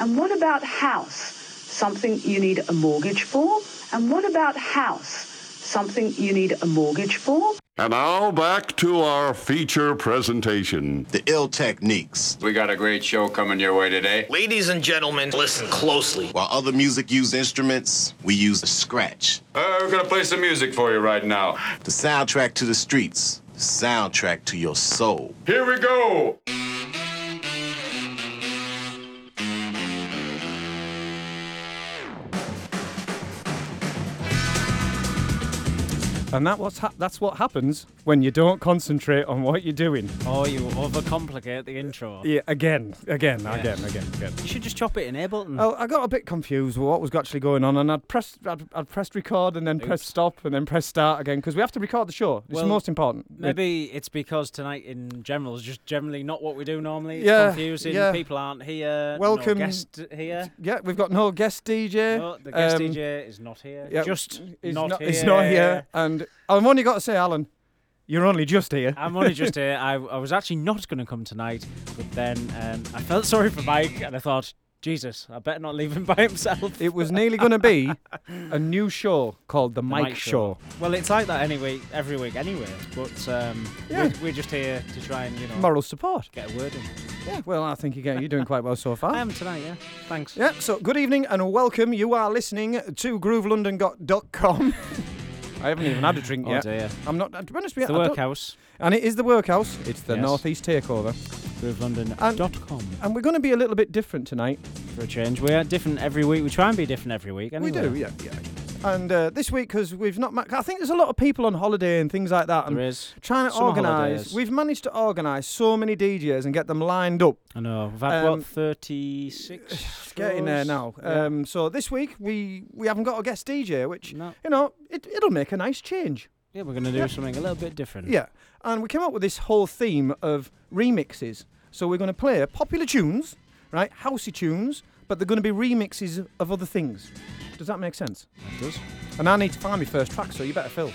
And what about house? Something you need a mortgage for? And what about house? Something you need a mortgage for? And now back to our feature presentation. The ill techniques. We got a great show coming your way today. Ladies and gentlemen, listen closely. While other music use instruments, we use the scratch. Uh, we're gonna play some music for you right now. The soundtrack to the streets. The soundtrack to your soul. Here we go. And that what's ha- that's what happens when you don't concentrate on what you're doing. Oh, you overcomplicate the intro. Yeah, again, again, again, again, again. You should just chop it in Ableton. Oh, I got a bit confused with what was actually going on, and I'd pressed, I'd, I'd pressed record and then press stop and then press start again because we have to record the show. It's Well, the most important. Maybe it's because tonight in general is just generally not what we do normally. It's Yeah, confusing. yeah. People aren't here. Welcome No guest here. Yeah, we've got no guest DJ. No, the guest Um, DJ is not here. yeah, just not, not, here. he's not here, and I've only got to say, Alan, you're only just here. I'm only just here. I, I was actually not going to come tonight, but then um, I felt sorry for Mike, and I thought, Jesus, I better not leave him by himself. It was nearly going to be a new show called The, The Mike, show. Well, it's like that anyway, every week anyway. But um, Yeah. we're, we're just here to try and you know Moral support. get a word in. Yeah, well, I think you're, you're doing quite well so far. I am tonight, yeah. Thanks. Yeah, so good evening and welcome. You are listening to groovelondon.com. I haven't even had a drink Oh yet. dear. I'm not, to be honest with It's you, the I don't- workhouse. And it is the workhouse. It's the Yes. Northeast Takeover. GrooveLondon.com. And we're going to be a little bit different tonight. For a change. We are different every week. We try and be different every week. Anyway. We do, yeah, yeah. And uh, this week, because we've not, ma- I think there's a lot of people on holiday and things like that. And There is. trying to Summer organise. holidays. We've managed to organise so many DJs and get them lined up. I know. We've had Um, what, 36? It's getting there shows? now. Yeah. Um, so this week we we haven't got a guest DJ, which No. you know it, it'll make a nice change. Yeah, we're going to do Yeah. something a little bit different. Yeah, and we came up with this whole theme of remixes. So we're going to play popular tunes, right, housey tunes, but they're going to be remixes of other things. Does that make sense? It does. And I need to find my first track, so you better fill.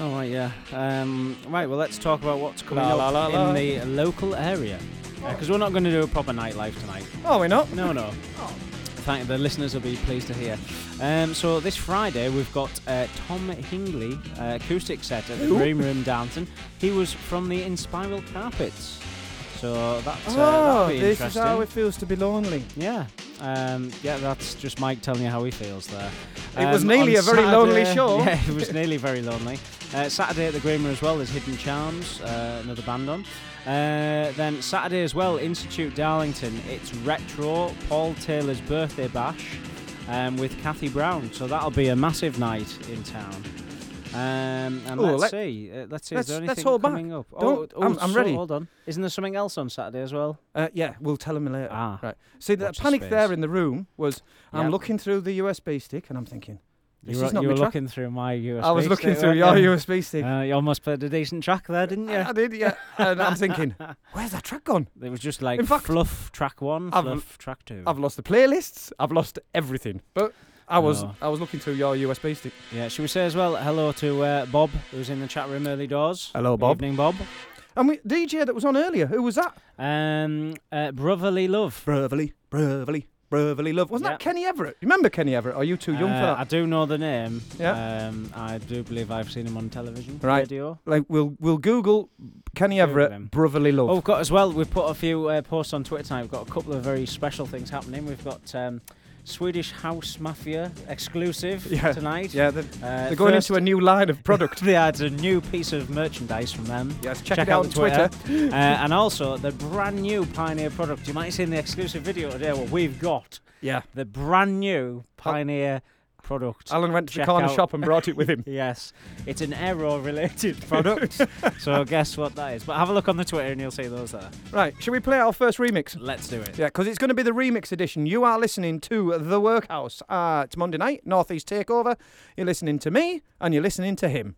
All right, yeah. Um, right, well, let's talk about what's coming La, up la, la, in the local area. Because we're not going to do a proper nightlife tonight. Oh, we're not. No, no. Thank the listeners will be pleased to hear. Um, so this Friday we've got uh, Tom Hingley uh, acoustic set at the Green Room Downton. He was from the Inspiral Carpets. So that, uh, Oh, that'll be this is how it feels to be lonely. Yeah, um, yeah, that's just Mike telling you how he feels there. It was Um, nearly a very lonely show. Yeah, it was nearly very lonely. Uh, Saturday at the Room as well, there's Hidden Charms, uh, another band on. Uh, then Saturday as well, Institute Darlington, it's Retro, Paul Taylor's birthday bash um, with Kathy Brown. So that'll be a massive night in town. Um, and Oh, let's let- see. Uh, let's see. let's- is there anything hold back. up? Don't- oh, I'm- oh, I'm so- ready. Hold on. Isn't there something else on Saturday as well? Uh, yeah, we'll tell him later. Ah. Right. See, the panic there in the room was I'm Yep. looking through the USB stick and I'm thinking, this you were, not you were looking through my USB. I was looking through your you? USB stick. Uh, you almost played a decent track there, didn't you? I did, yeah. and I'm thinking, where's that track gone? It was just like In fact, fluff track one, I've- fluff track two. I've lost the playlists. I've lost everything. But I was Oh. I was looking through your USB stick. yeah, should we say as well hello to uh, Bob, who's in the chat room early doors. Hello, Good Bob. Evening, Bob. And we DJ that was on earlier. Who was that? Um, uh, brotherly love. Brotherly, brotherly, brotherly love. Wasn't Yeah. that Kenny Everett? Remember Kenny Everett? Are you too young Uh, for that? I do know the name. Yeah. Um, I do believe I've seen him on television, Right. radio. Like we'll we'll Google Kenny Google Everett him. brotherly love. Oh, we've got as well. We've put a few uh, posts on Twitter tonight. We've got a couple of very special things happening. We've got um, Swedish House Mafia exclusive Yeah, tonight. yeah, they're, Uh, they're going into a new line of product. They had a new piece of merchandise from them. yes, check, Check it out out on the Twitter. uh, and also the brand new Pioneer product. You might have seen the exclusive video today. What we've got Yeah. the brand new Pioneer product. Alan went to the corner out- shop and brought it with him. Yes, it's an aero-related product. so guess what that is? But have a look on the Twitter and you'll see those there. Right, shall we play our first remix? Let's do it. Yeah, because it's going to be the remix edition. You are listening to The Workhouse. Uh, it's Monday night, Northeast Takeover. You're listening to me and you're listening to him.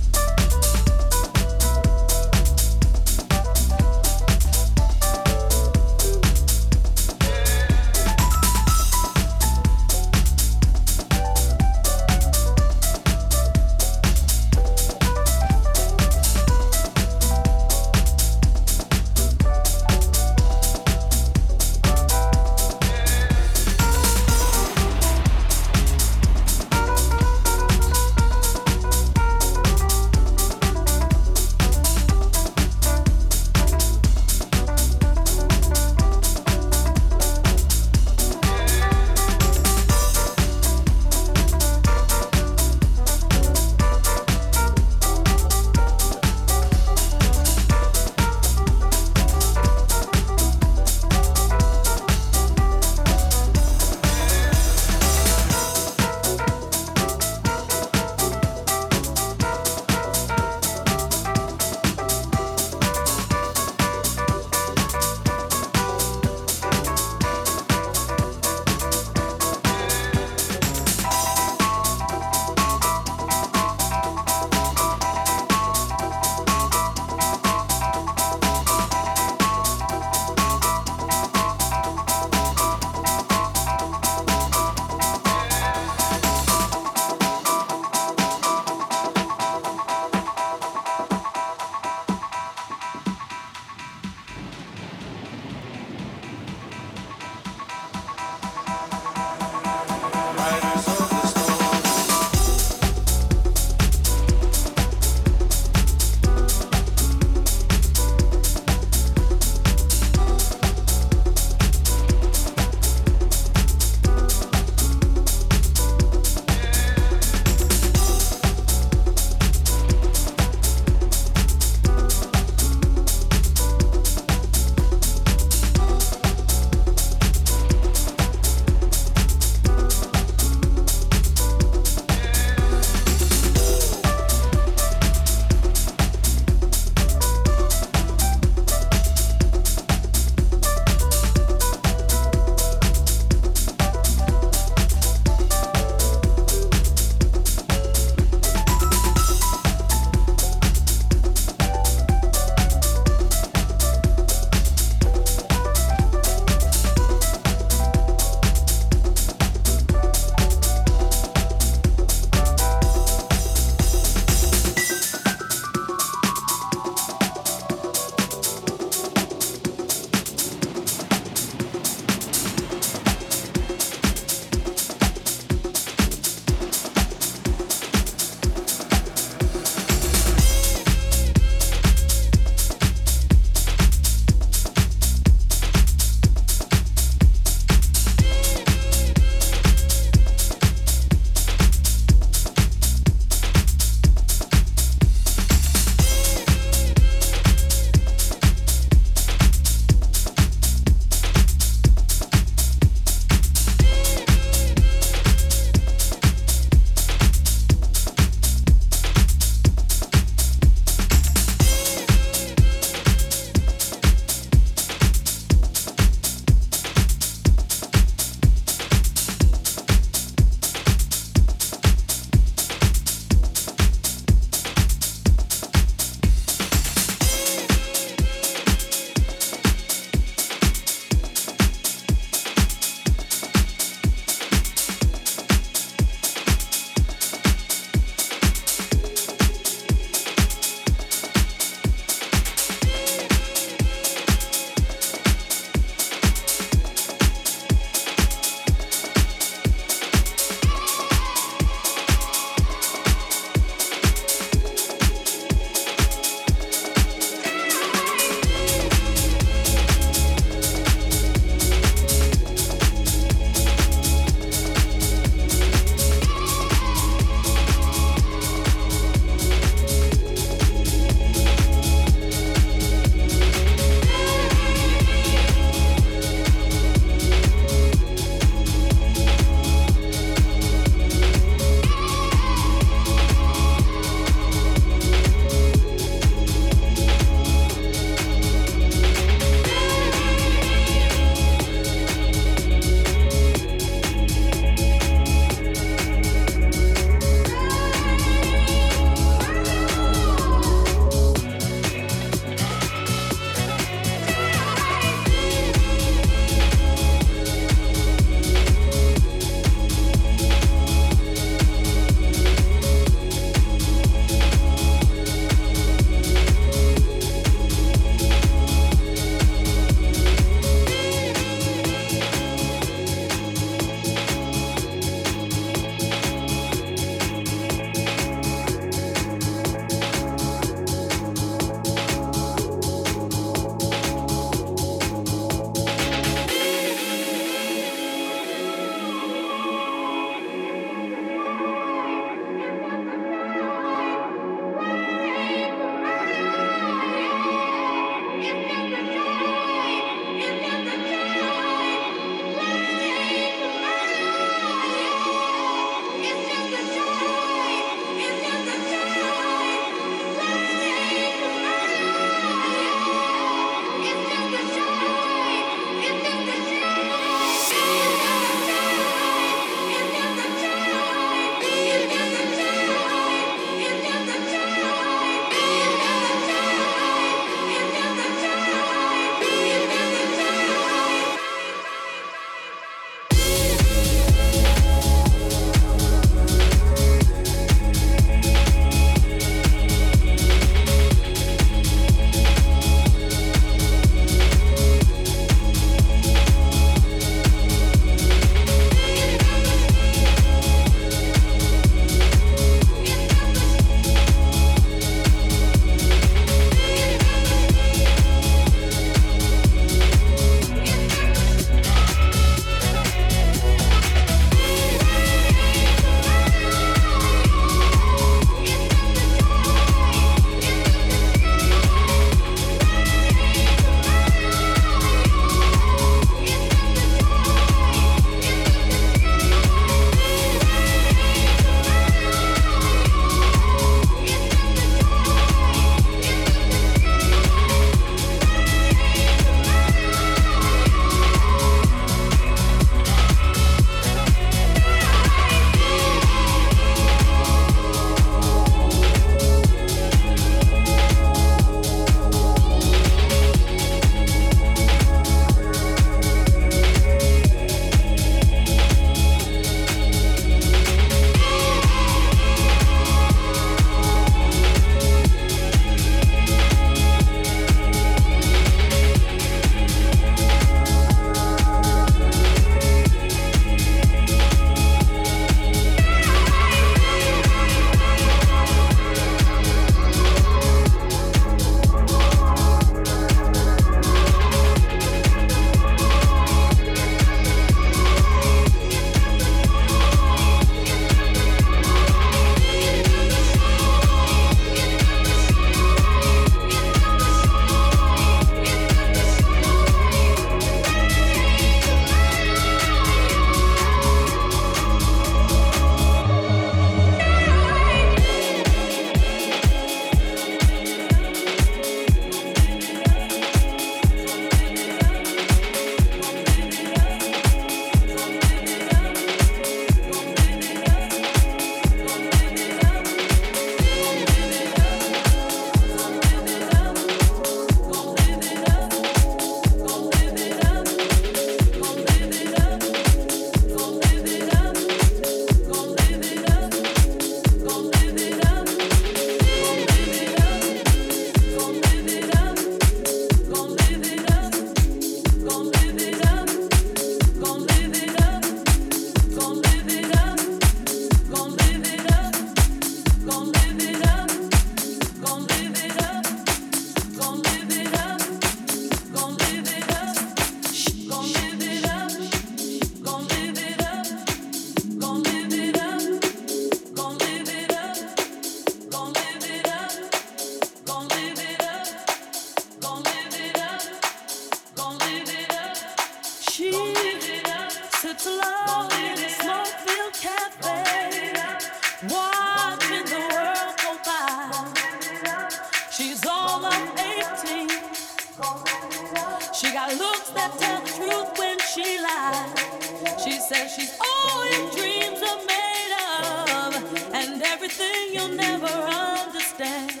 She got looks that tell the truth when she lies. She says she's all your dreams are made of, and everything you'll never understand.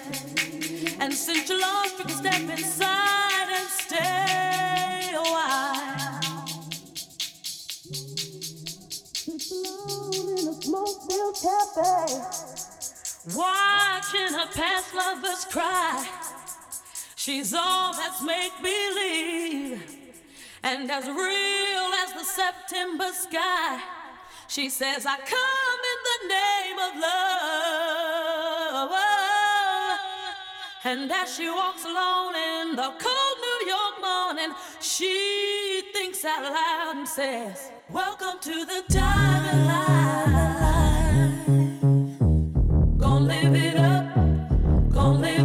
And since you're lost, you can step inside and stay a while. Alone in a smoke-filled cafe, watching her past lovers cry. She's all that's make believe and as real as the September sky. She says, I come in the name of love. And as she walks alone in the cold New York morning, she thinks out loud and says, Welcome to the diamond line. Gonna live it up. Gonna live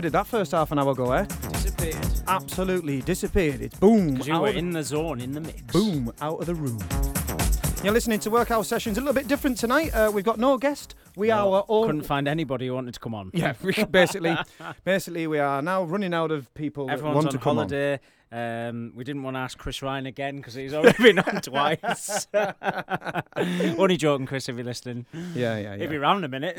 Where did that first half an hour go, eh? Disappeared. Absolutely disappeared. It's boom. Because you out were in the zone, in the mix. boom out of the room. You're listening to Workhouse Sessions. A little bit different tonight. Uh, we've got no guest. We No, are all. Couldn't find anybody who wanted to come on. yeah, we basically, basically, we are now running out of people Everyone's want on to come holiday. Um, we didn't want to ask Chris Ryan again because he's already been on twice. Only joking, Chris, if you're listening. on. Yeah, yeah, He'll be around in a minute.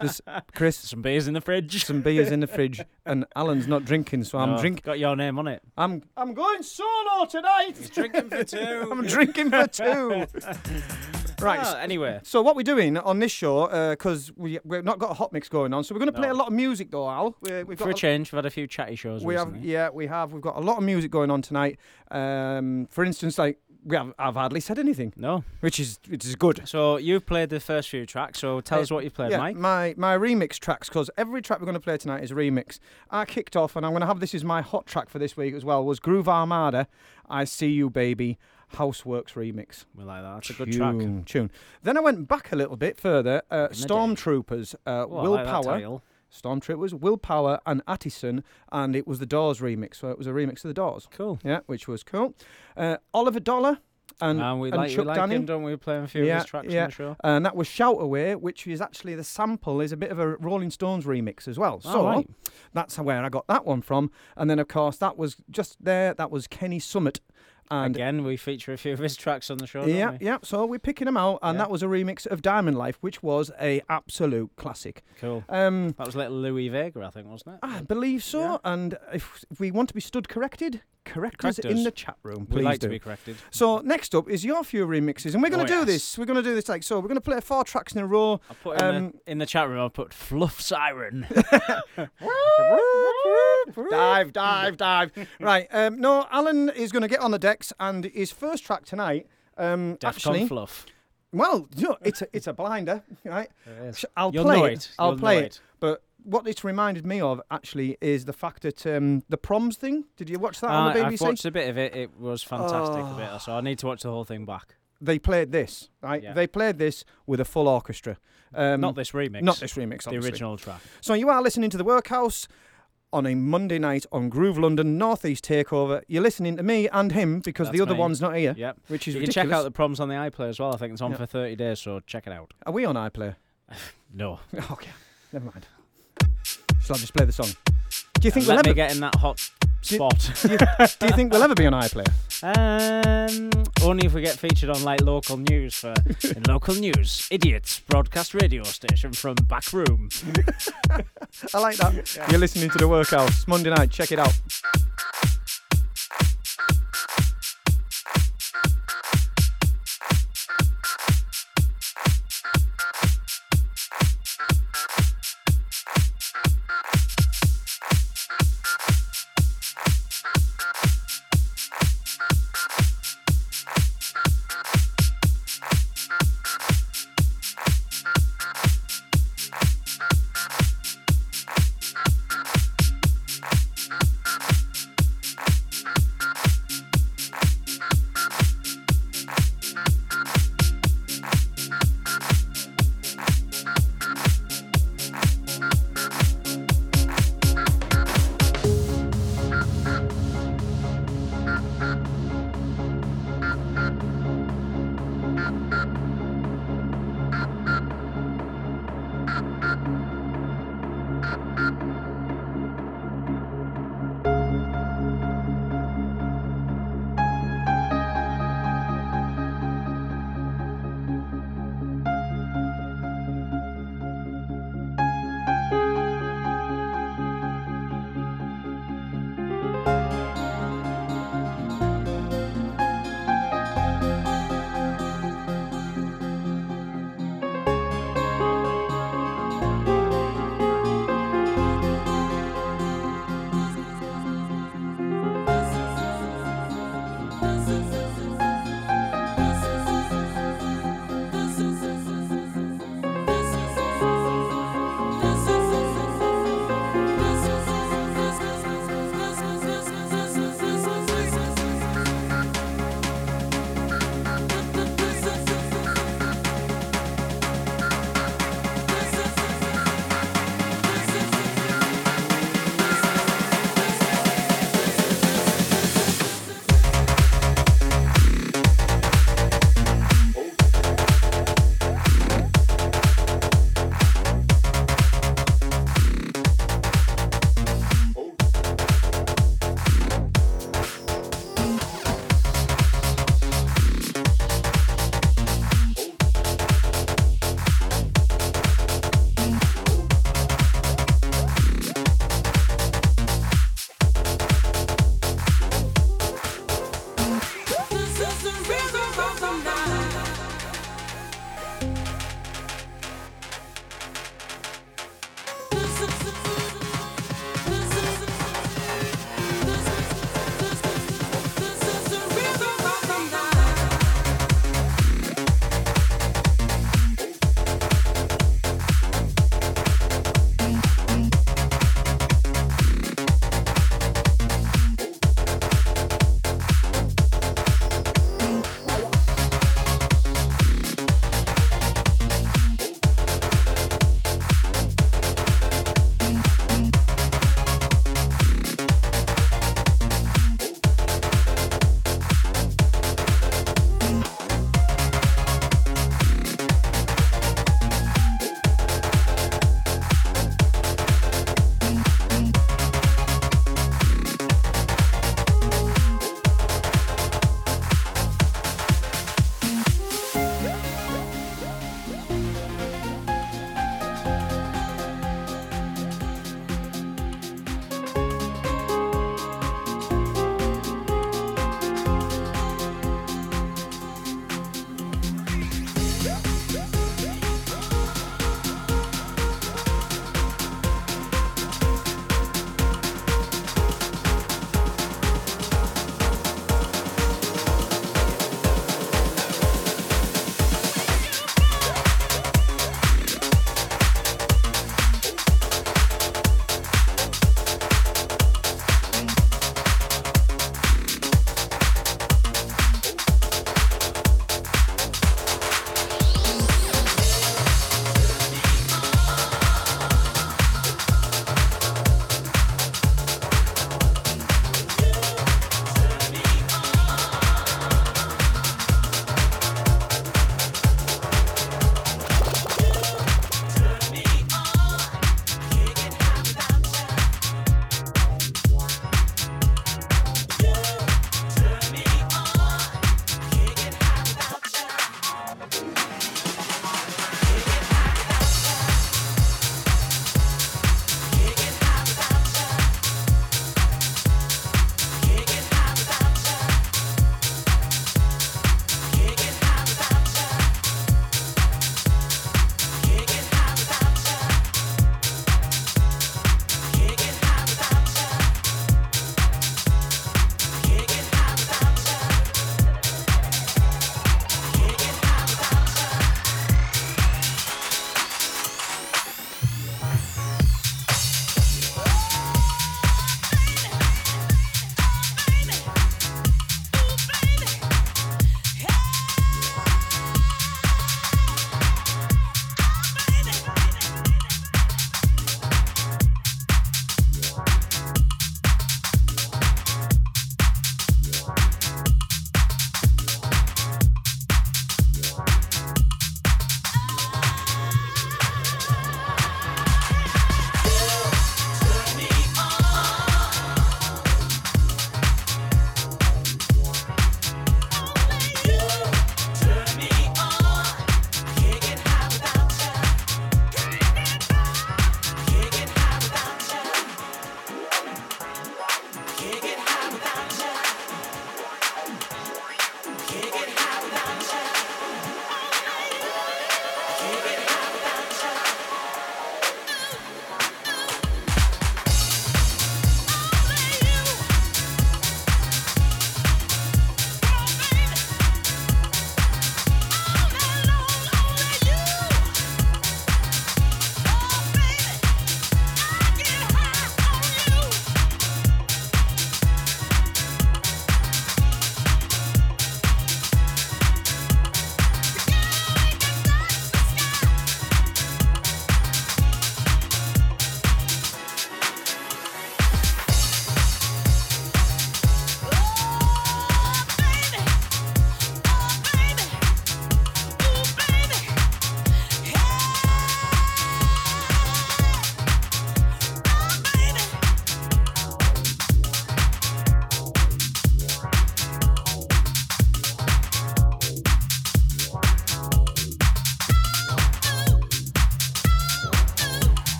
There's Chris, Some beers in the fridge. some beers in the fridge, and Alan's not drinking, so I'm Oh, drink. Got your name on it. I'm I'm going solo tonight. Drinking for two. I'm drinking for two. Right. Ah, anyway, So what we're doing on this show, because we we've not got a hot mix going on, so we're going to play No. a lot of music though, Al. We, we've for a got change, we've had a few chatty shows we have recently. yeah we have we've got a lot of music going on tonight. Um, for instance, like we have I've hardly said anything, No. which is which is good. So you've played the first few tracks. So tell Uh, us what you've played, yeah, Mike. my my remix tracks because every track we're going to play tonight is a remix. I kicked off and I'm going to have this is my hot track for this week as well. Was Groove Armada, I See You Baby, Hausewerks remix. We like that. That's a good track. Tune. Then I went back a little bit further. Uh, In the day. Stormtroopers, uh, Oh, like Willpower. title. Stormtroopers, Willpower, and Attison, and it was the Doors remix. So it was a remix of the Doors. Cool. Yeah, which was cool. Uh, Oliver Dollar and, And we and like, we Chuck like Danny. him, don't we? Playing a few Yeah, of his tracks yeah. on the show. And that was Shout Away, which is actually the sample is a bit of a Rolling Stones remix as well. So Oh, right. that's where I got that one from. And then of course that was just there. That was Kenny Summit. And Again, we feature a few of his tracks on the show. yeah, yeah. So we're picking them out, and Yeah. that was a remix of Diamond Life, which was a absolute classic. Cool. Um, That was little Louie Vega, I think, wasn't it? I believe so. Yeah. And if, if we want to be stood corrected, correct us Correct in the chat room, we please like do. to be corrected. So next up is your few remixes, and we're going Oh, to do yes. this. We're going to do this like so. We're going to play four tracks in a row. I put in, Um, the, in the chat room. I put Fluff Siren. dive, dive, dive. right. Um, no, Alan is going to get on the decks, and his first track tonight. Um, Defcon actually, Fluff. Well, you know, it's a, it's a blinder, right? I'll You'll play know it. it. I'll You'll play know it. But what it's reminded me of actually is the fact that um, the proms thing. Did you watch that on the Uh, BBC? I've watched a bit of it. It was fantastic. A bit, so I need to watch the whole thing back. They played this, right? Yeah. They played this with a full orchestra. Um, Not this remix. Not this remix, The obviously. original track. So you are listening to the Workhouse on a Monday night on Groove London Northeast Takeover. You're listening to me and him because the other me. one's not here. Yep. Which is you ridiculous. can check out the problems on the iPlayer as well. I think it's on Yeah. for 30 days, so check it out. Are we on iPlayer? No. okay, never mind. Shall I just play the song? Do you think Let we'll me ever? get in that hot spot. do, you, do you think we'll ever be on iPlayer? Um, only if we get featured on like local news for in local news, idiots broadcast radio station from back room. I like that. You're listening to the Workhouse Monday night. Check it out.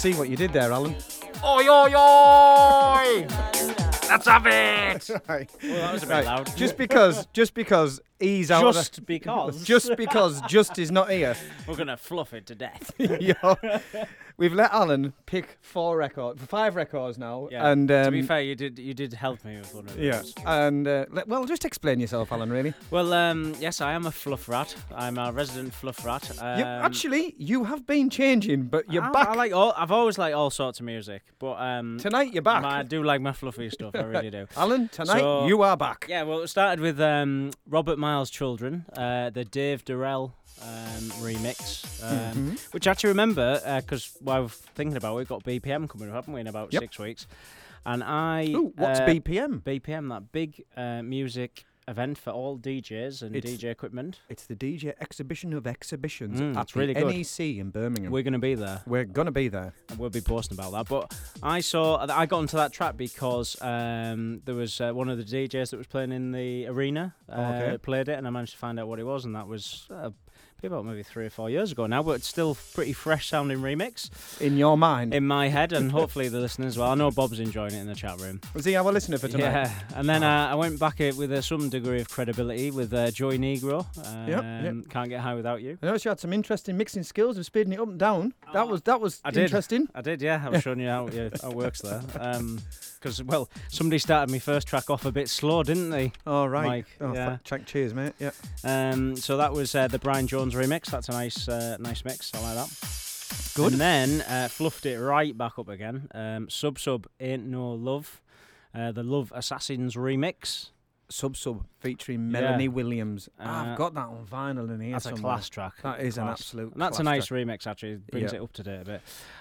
See what you did there, Alan. Oi, oi, oi! Let's have it! Right. Well, that was a bit Right. loud. Just because, just because he's out. of the- Just because. just because Just is not here. We're gonna fluff it to death. Yo, we've let Alan pick four records, five records now, Yeah. and to um, be fair, you did you did help me with one of those. yeah, and uh, let, well, just explain yourself, Alan. Really, Well, um, yes, I am a fluff rat. I'm a resident fluff rat. Um, you, actually, you have been changing, but you're I, back I like all. I've always liked all sorts of music, but um, tonight. You're back, I do like my fluffy stuff. I really do. Alan. Tonight So- you are back. Yeah, well, it started with um, Robert Miles' Children, uh, the Dave Durrell um, remix, um, Mm-hmm. which I actually remember because while I was thinking about it, we've got BPM coming up, haven't we, in about Yep. six weeks? And I. Ooh, what's uh, BPM? BPM, that big uh, music event for all DJs and It's- DJ equipment. It's the DJ Exhibition of Exhibitions Mm, at it's really good. NEC in Birmingham. We're going to be there. We're gonna be there. and We'll be posting about that. But I saw, I got onto that track because um, there was uh, one of the DJs that was playing in the arena uh, Okay. played it, and I managed to find out what it was, and that was uh, about maybe three or four years ago now, but it's still pretty fresh sounding remix In your mind, in my head, and hopefully the listeners as well. I know Bob's enjoying it in the chat room. was he our listener for tonight? Yeah, and then uh, I went back it with uh, some degree of credibility with uh, Joey Negro. Um, yep. Can't get high without you. I noticed you had some interesting mixing skills of speeding it up and down. That was that was Oh, I did. interesting. I did, yeah. I was showing you how, yeah, how it works there. Because, well, somebody started my first track off a bit slow, didn't they? All right. Mike, oh, yeah. check, cheers, mate. Yeah. Um, so that was uh, the Brian Jones remix. That's a nice, uh, nice mix. I like that. Good. And then uh, fluffed it right back up again. Um, sub sub ain't no love. Uh, the Love Assassins remix. Sub Sub featuring Melanie Yeah. Williams. Uh, I've got that on vinyl in here. That's a class track. That is an absolute. And that's a nice track. remix, actually. It brings Yeah. it up to date a bit.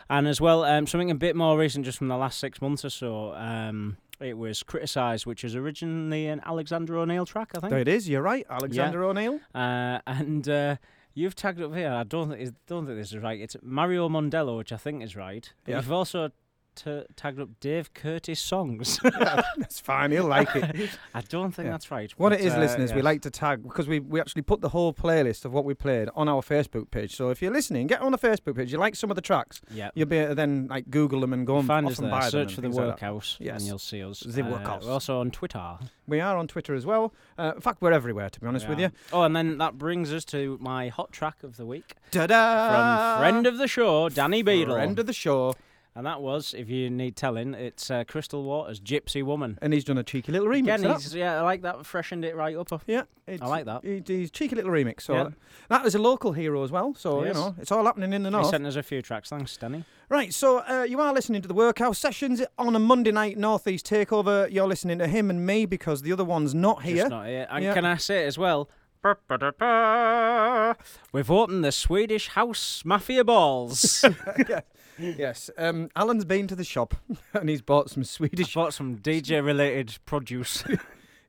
And as well, um, something a bit more recent, just from the last six months or so. Um, it was criticised, which was originally an Alexander O'Neal track, I think. There it is. You're right, Alexander O'Neal. Uh, and uh, you've tagged up here. I don't think don't think this is right. It's Mauro Mondello, which I think is right. But Yeah. you've also t- tagged up Dave Curtis songs. That's fine. He'll like it. I don't think Yeah. that's right. What it is, uh, listeners, we like to tag because we, we actually put the whole playlist of what we played on our Facebook page. So if you're listening, get on the Facebook page. You like some of the tracks, Yeah. you'll be able to then like Google them and go and Find off us and buy them. Search for the things like. Workhouse, Yes. and you'll see us. The Uh, Workhouse. We're also on Twitter. We are on Twitter as well. Uh, in fact, we're everywhere, to be honest with you. Oh, and then that brings us to my hot track of the week Ta-da! from friend of the show, Danny Beadle. Friend of the show. And that was, if you need telling, it's uh, Crystal Waters, Gypsy Woman. And he's done a cheeky little remix. Again, he's, yeah, I like that. Freshened it right up. Yeah, it's, like that. He, he's cheeky little remix. So Yeah. that is a local hero as well. So Yes. you know, it's all happening in the north. He sent us a few tracks. Thanks, Danny. Right, so uh, you are listening to the Workhouse Sessions on a Monday night Northeast Takeover. You're listening to him and me because the other one's not here. Just not here. And Yeah. can I say as well? We've opened the Swedish House Mafia balls. Yes, um, Alan's been to the shop and he's bought some I Swedish. bought some DJ related produce.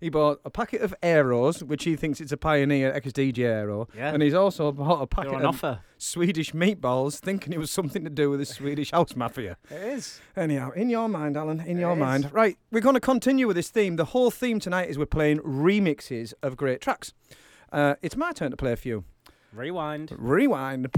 He bought a packet of Aeros, which he thinks it's a Pioneer XDJ Aero. Yeah. And he's also bought a packet of offer. Swedish meatballs, thinking it was something to do with the Swedish House Mafia. It is. Anyhow, in your mind, Alan, in your is. mind. Right, we're going to continue with this theme. The whole theme tonight is we're playing remixes of great tracks. Uh, it's my turn to play a few. Rewind. Rewind.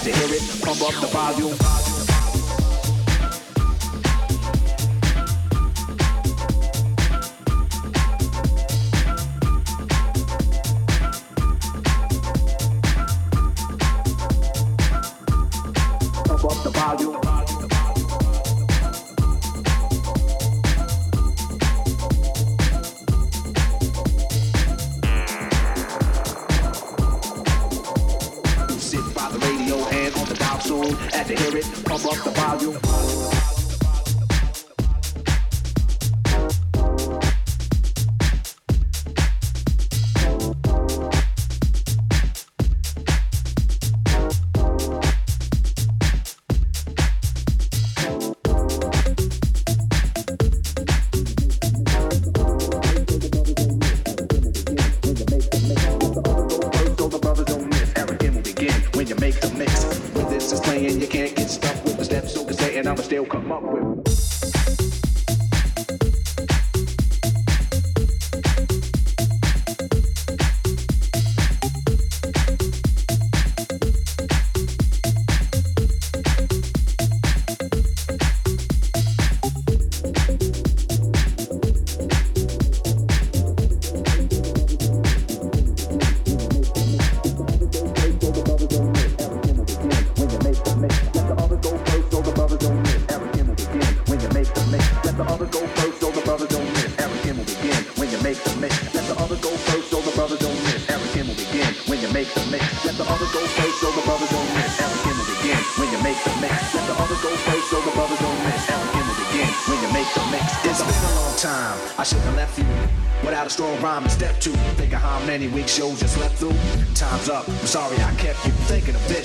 glad to hear it. Pump up the volume.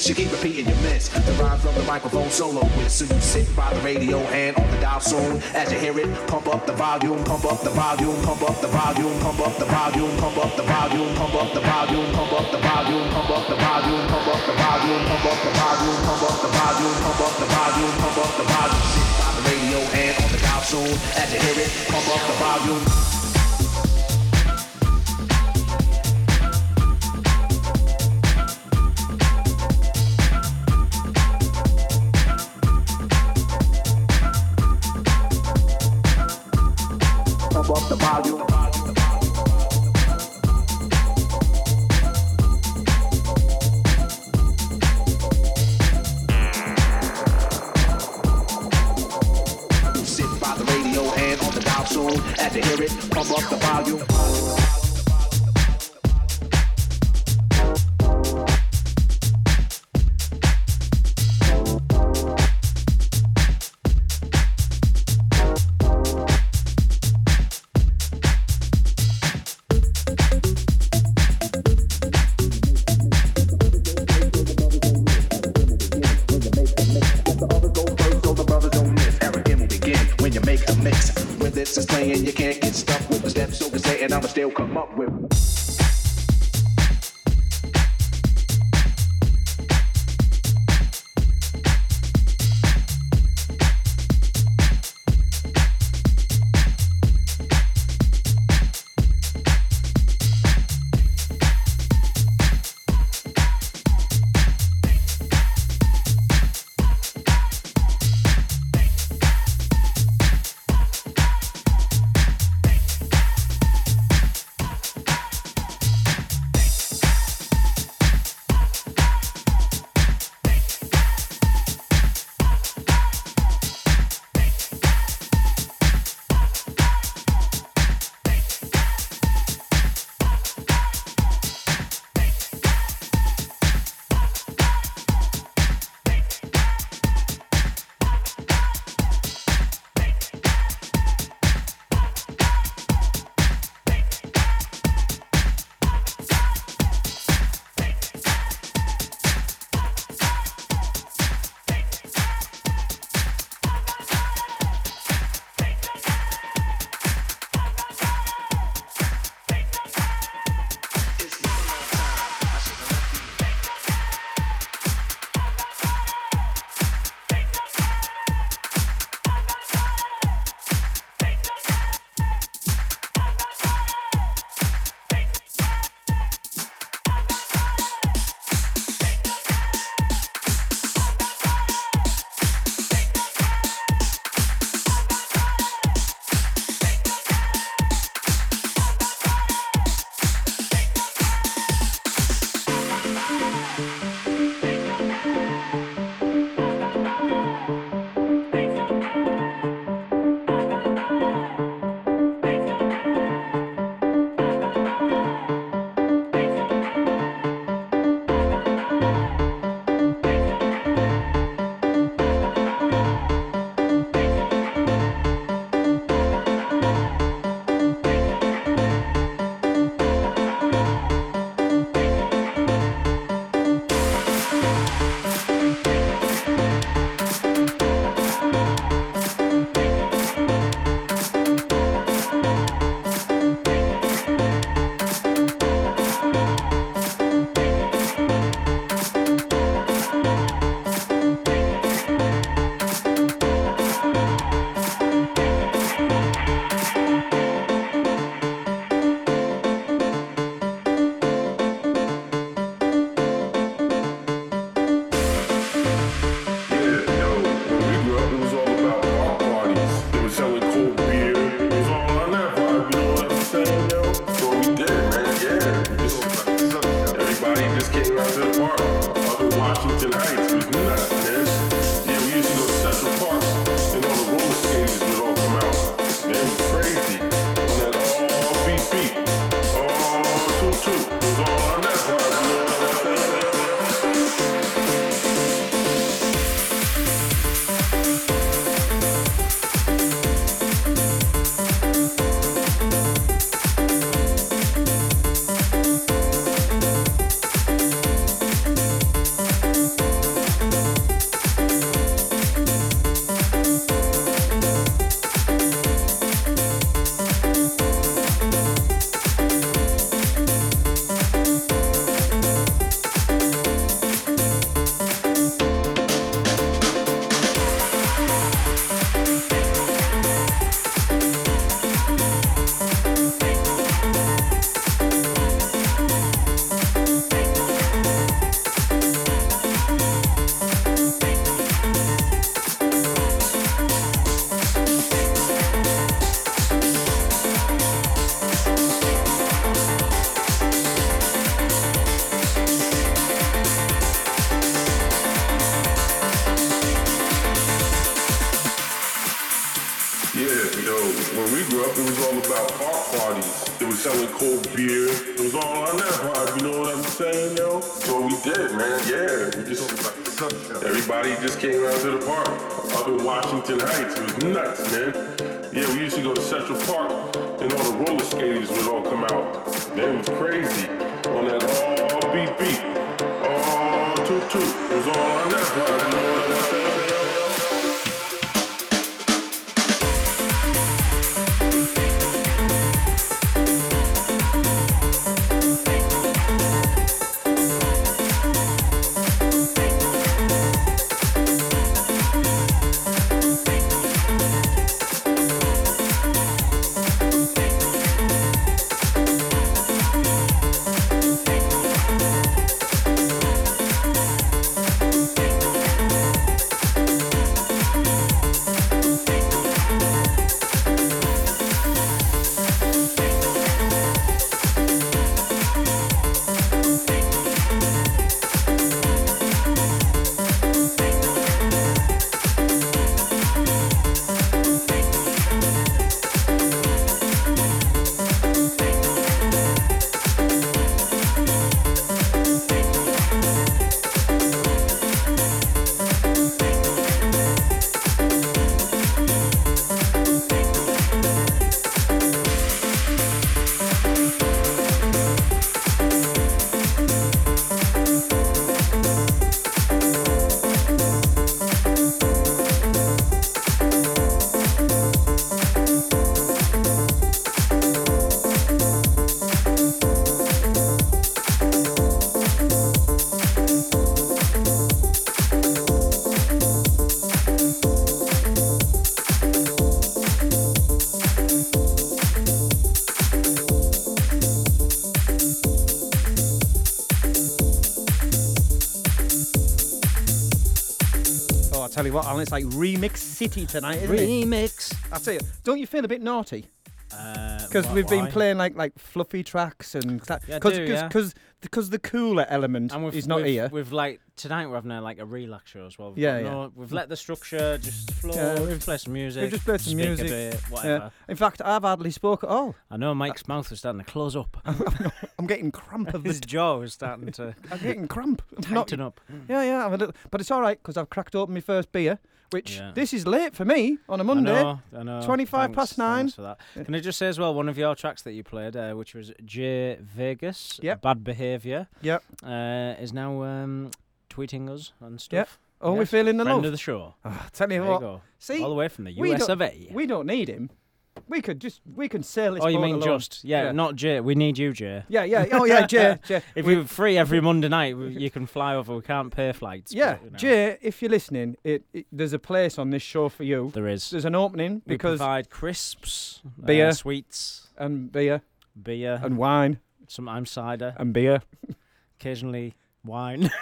miss. You keep repeating your mess. The rhyme from the microphone solo with. So you sit by the radio and on the dial soon. As you hear it, pump up the volume, pump up the volume, pump up the volume, pump up the volume, pump up the volume, pump up the volume, pump up the volume, pump up the volume, pump up the volume, pump up the volume, pump up the volume, pump up the volume, pump up the volume. Sit by the radio and on the dial soon. As you hear it, pump up the volume. And you can't get stuck with the steps. So can say, I'ma still come up with. What, Alan, it's like remix city tonight, isn't it? Remix. I tell you, don't you feel a bit naughty? Uh, Because wh- we've been why? playing like like fluffy tracks and that. Yeah, Cause, do, cause, because the cooler element And is not here. We've like tonight we're having a, like a relax show as well. We've Yeah, yeah. no- we've let the structure just flow. Yeah, we've we've- some music. We've just played some music. Bit, Yeah. whatever. In fact, I've hardly spoke at all. I know Mike's mouth is starting to close up. I'm getting cramp of the His jaw is starting to I'm getting cramp. I'm not- tighten up. Yeah, yeah, I'm a little, but it's all right because I've cracked open my first beer, which Yeah. this is late for me on a Monday. I know, I know. 25 Thanks- past nine. for that. Can I just say as well, one of your tracks that you played, uh, which was Jay Vegas, Yep. Bad Behaviour, Yep. uh, is now um, tweeting us and stuff. Oh, we're feeling the friend love. of the show. Ah, tell you There what. you go. See, all the way from the we US of A. We don't need him. We could just we can sail this Oh, you mean alone. just? Yeah, not Jay. We need you, Jay. Yeah, yeah. Oh, yeah, Jay. Jay. if We- you're free every Monday night, we- you can fly over. We can't pay flights. but, Yeah, you know. Jay, if you're listening, it, it there's a place on this show for you. There is. There's an opening because We provide crisps, uh, Beer. sweets, and beer beer, and wine sometimes cider, and beer occasionally wine.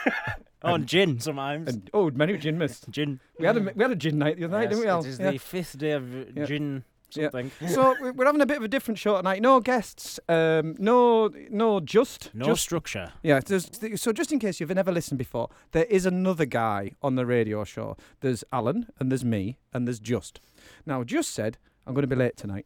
oh, and gin sometimes. and oh, many gin mist. gin. We had a we had a gin night the other night, Yes, didn't we? Al? It is Yeah. the fifth day of uh, Yeah. gin Yeah. something. so we- we're having a bit of a different show tonight. No guests, um, no, no, just No just structure. Yeah, so just in case you've never listened before, there is another guy on the radio show. There's Alan, and there's me, and there's Just. Now, Just said, I'm going to be late tonight.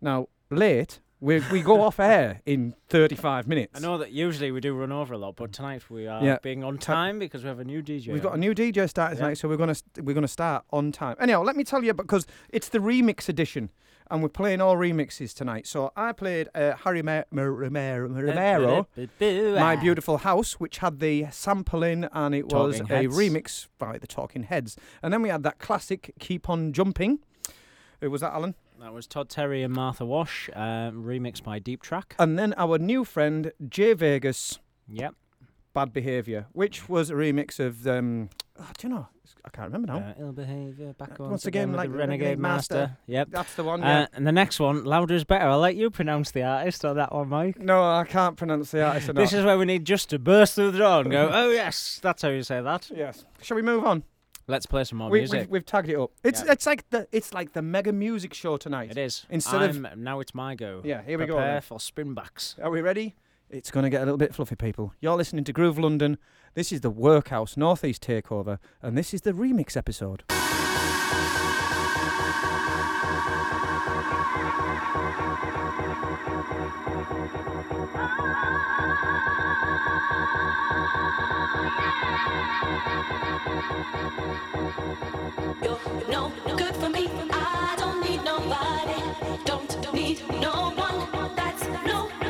Now, late, we, we go off air in 35 minutes. I know that usually we do run over a lot, but tonight we are Yeah. being on time because we have a new DJ. We've got a new DJ starting Yeah. tonight, so we're gonna st- we're gonna start on time. Anyhow, let me tell you because it's the remix edition, and we're playing all remixes tonight. So I played uh, Harry Ma- Ma- Romero, Romero My Beautiful House, which had the sampling, and it was Talking a Heads. remix by the Talking Heads. And then we had that classic Keep On Jumping. Who was that, Alan? That was Todd Terry and Martha Wash, um, remixed by Deeptrak. And then our new friend Jay Vegas, Yep. Bad Behaviour, which was a remix of um, oh, do you know? I can't remember now. Uh, ill behavior, back Uh, once, once again, like Renegade, Renegade Master. Master. Yep. That's the one. Uh, and the next one, louder is better. I'll let you pronounce the artist on that one, Mike. no, I can't pronounce the artist. This is where we need just to burst through the door and go, oh yes, that's how you say that. yes. Shall we move on? Let's play some more We, music. we've, we've tagged it up. It's Yeah. it's like the it's like the mega music show tonight. It is. Instead of I'm, now it's my go. Yeah, here we go Prepare for spinbacks. Are we ready? It's going to get a little bit fluffy, people. You're listening to Groove London. This is the Workhouse Northeast Takeover, and this is the remix episode. No good for me. I don't need nobody. Don't don't need no one. That's no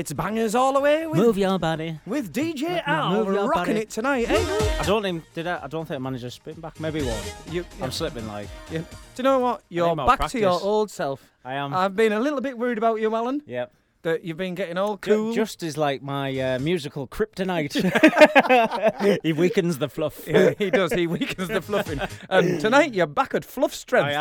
it's bangers all the way with, Move your body. with DJ Move Al your rocking body. it tonight, eh? I don't even did I, I don't think I managed to spin back. Maybe one. You, I'm slipping like you- do you know what? You're more back to your old self. I am. I've been a little bit worried about you, Alan. Yep. That you've been getting all cool. Just is like my uh, musical kryptonite. he weakens the fluff. Yeah, he does. He weakens the fluffing. And tonight you're back at fluff strength. I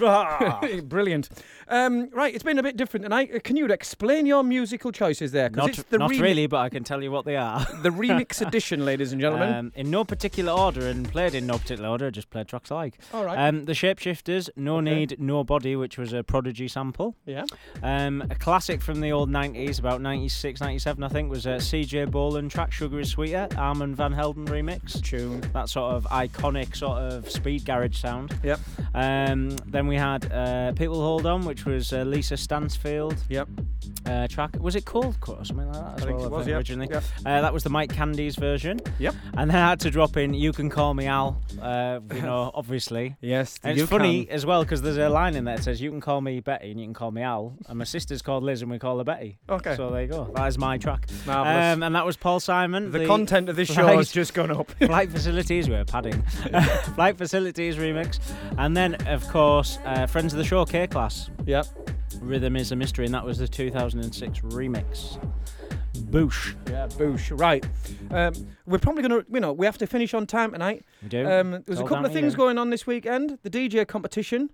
am. Brilliant. Um, right, it's been a bit different tonight. Uh, Can you explain your musical choices there? Not, it's the not remi- really, but I can tell you what they are. The remix edition, ladies and gentlemen. Um, in no particular order and played in no particular order, just played tracks like. All right. Um, the Shapeshifters, No Okay. Need, No Body, which was a Prodigy sample. yeah. Um, a classic from the old 90s, about 96, 97, I think, was a CJ Bolland track, Sugar is Sweeter, Armand Van Helden remix. Tune. That sort of iconic sort of speed garage sound. Yep. Um, then we had uh, People Hold On, which was uh, Lisa Stansfield Yep. uh, track. Was it called Cut or something like that? As I think it was, think, yeah. originally. Yep. Uh, that was the Mike Candys version. Yep. And then I had to drop in You Can Call Me Al, uh, you know, obviously. Yes. And it's funny can. as well because there's a line in there that says you can call me Betty and you can call me Al, and my sister's called Liz and we call her Betty. Okay. So there you go. That is my track. Marvellous. Um, and that was Paul Simon. the, content of this show has just gone up. Flight facilities, we're padding. Flight facilities remix, and then of course uh, Friends of the Show K-Klass. yep. Rhythm is a mystery, and that was the 2006 remix. Boosh. Yeah, boosh. Right. Um, we're probably going to, you know, we have to finish on time tonight. We do. Um, there's a couple of things going on this weekend. The DJ competition.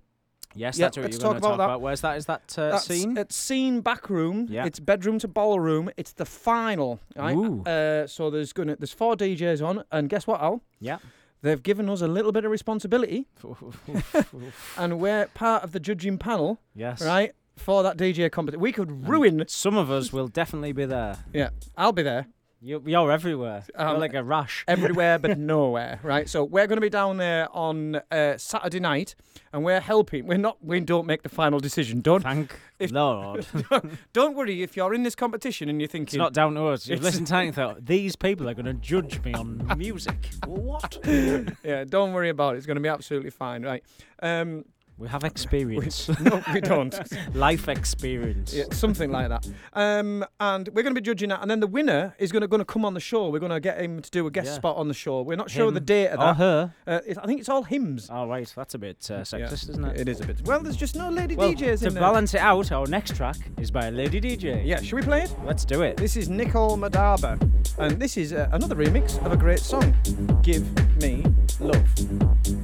Yes, Yeah, that's what you're going to about talk that. about. Where's that? Is that uh, That's scene? at Scene Back Room. Yeah. It's bedroom to ballroom. It's the final. Right? Uh, so there's gonna there's four DJs on, and guess what, Al? Yeah. They've given us a little bit of responsibility, and we're part of the judging panel, yes. right? For that DJ competition, we could ruin. Some of us will definitely be there. Yeah, I'll be there. You're, you're everywhere. Um, you're like a rash. everywhere but nowhere, right? So we're going to be down there on uh, Saturday night, and we're helping. We're not. We don't make the final decision. Don't Thank If- Lord. don't worry if you're in this competition and you're thinking It's not down to us. You've listened to it and thought, these people are going to judge me on music. what? yeah, don't worry about it. It's going to be absolutely fine, right? Um, We have experience. no, we don't. Life experience. Yeah, something like that. Um, and we're going to be judging that, and then the winner is going to come on the show. We're going to get him to do a guest Yeah. spot on the show. We're not sure the date of or her. Uh, I think it's all hymns. Oh, right. That's a bit uh, Yeah, sexist, isn't it? It is a bit. Well, there's just no lady Well, DJs to in there. balance it out, our next track is by a lady DJ. Yeah, should we play it? Let's do it. This is Nicole Moudaber, and this is uh, another remix of a great song, "Give Me Love."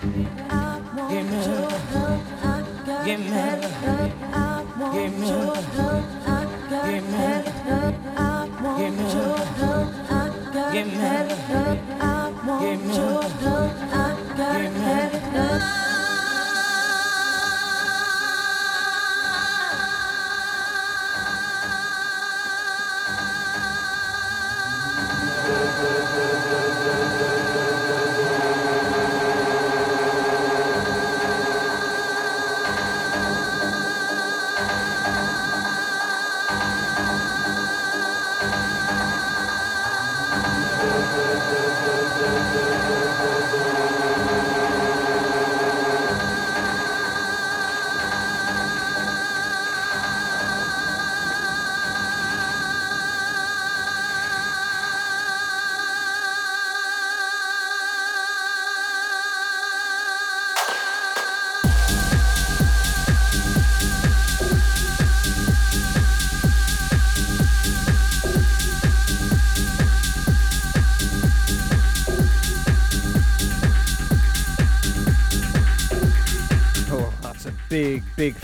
Give me your love. I got Give me that love. I want Give me your love. I got Give me that love. I want Give me your love. I got Give me that love. I want Give me your love. I got Give me that love.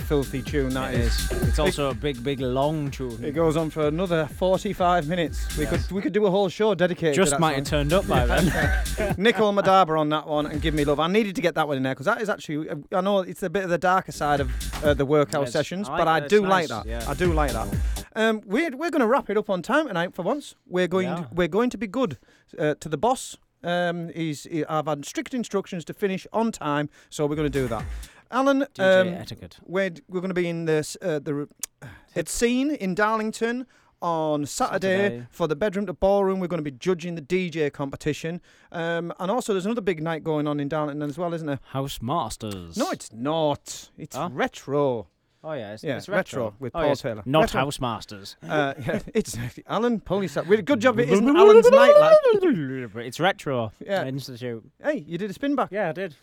Filthy tune. That It is. is. It's also a big, big, long tune. It goes on for another 45 minutes. We could we could do a whole show dedicated to Just might have turned up by then. Nicole Moudaber on that one and Give Me Love. I needed to get that one in there because that is actually, I know it's a bit of the darker side of uh, the Workhouse Yes, sessions, I like but I do it's like that. yeah. I do like that. Um, we're we're going to wrap it up on time tonight for once. We're going Yeah. to, we're going to be good uh, to the boss. Um, he's he, I've had strict instructions to finish on time, so we're going to do that. Alan, um, etiquette. we're we're going to be in this uh, the it's scene in Darlington on Saturday, Saturday. for the bedroom to ballroom. We're going to be judging the DJ competition, um, and also there's another big night going on in Darlington as well, isn't there? House Masters. No, it's not. It's Huh? retro. Oh yeah, it's, Yeah, it's retro retro, with oh, Paul yes. Taylor. Not Retro. House Masters. Uh, yeah, it's Alan. Pull yourself. Well, Good job. It isn't Alan's night, it's retro. Yeah. Institute. Hey, you did a spin back. Yeah, I did.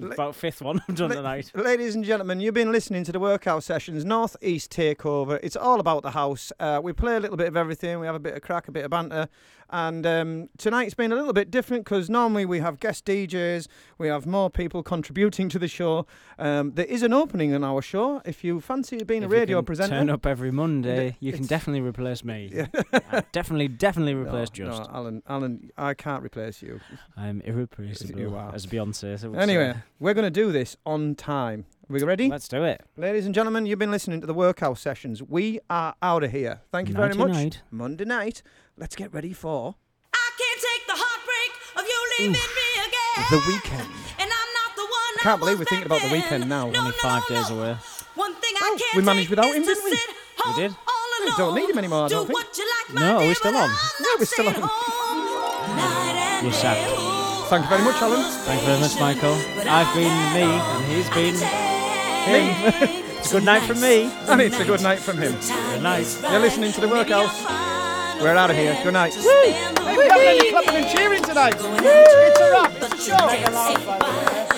About fifth one I've done La- tonight. Ladies and gentlemen, you've been listening to the Workhouse sessions, North East Takeover. It's all about the house. Uh, we play a little bit of everything. We have a bit of crack, a bit of banter. And um, tonight's been a little bit different because normally we have guest DJs, we have more people contributing to the show. Um, there is an opening on our show. If you fancy being If a radio presenter, Turn up every Monday. You can definitely replace me. Yeah. Definitely, definitely No, replace Just. No, Alan, Alan, I can't replace you. I'm irreplaceable. You are. As Beyonce. would Anyway, say. we're going to do this on time. we ready? Let's do it. Ladies and gentlemen, you've been listening to the Workhouse sessions. We are out of here. Thank you very Nighty much. night. Monday night. Let's get ready for I can't take the heartbreak of you leaving me again. the weekend. And I'm not the one I can't believe we're thinking about the weekend now. Only five days away. One thing I oh, can't we managed take without is him, to didn't we? sit We did. all We alone. don't need him anymore, I Do don't think. what you like, my No, dear, we're still but on. I'm Yeah, we're still staying on. home night and You're day. sacked. Oh, Thank you very much, Alan. Thank you very much, Michael. I've been me, and he's been him. it's a good night from me. And it's a good night from him. Good night. You're listening to the workhouse. We're out of here. Good night. Woo! Hey, we haven't any clapping and cheering tonight. Woo! It's a wrap. It's a show.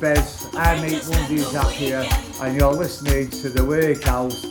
Bez. I'm 8 Mondays up here, and you're listening to The Workhouse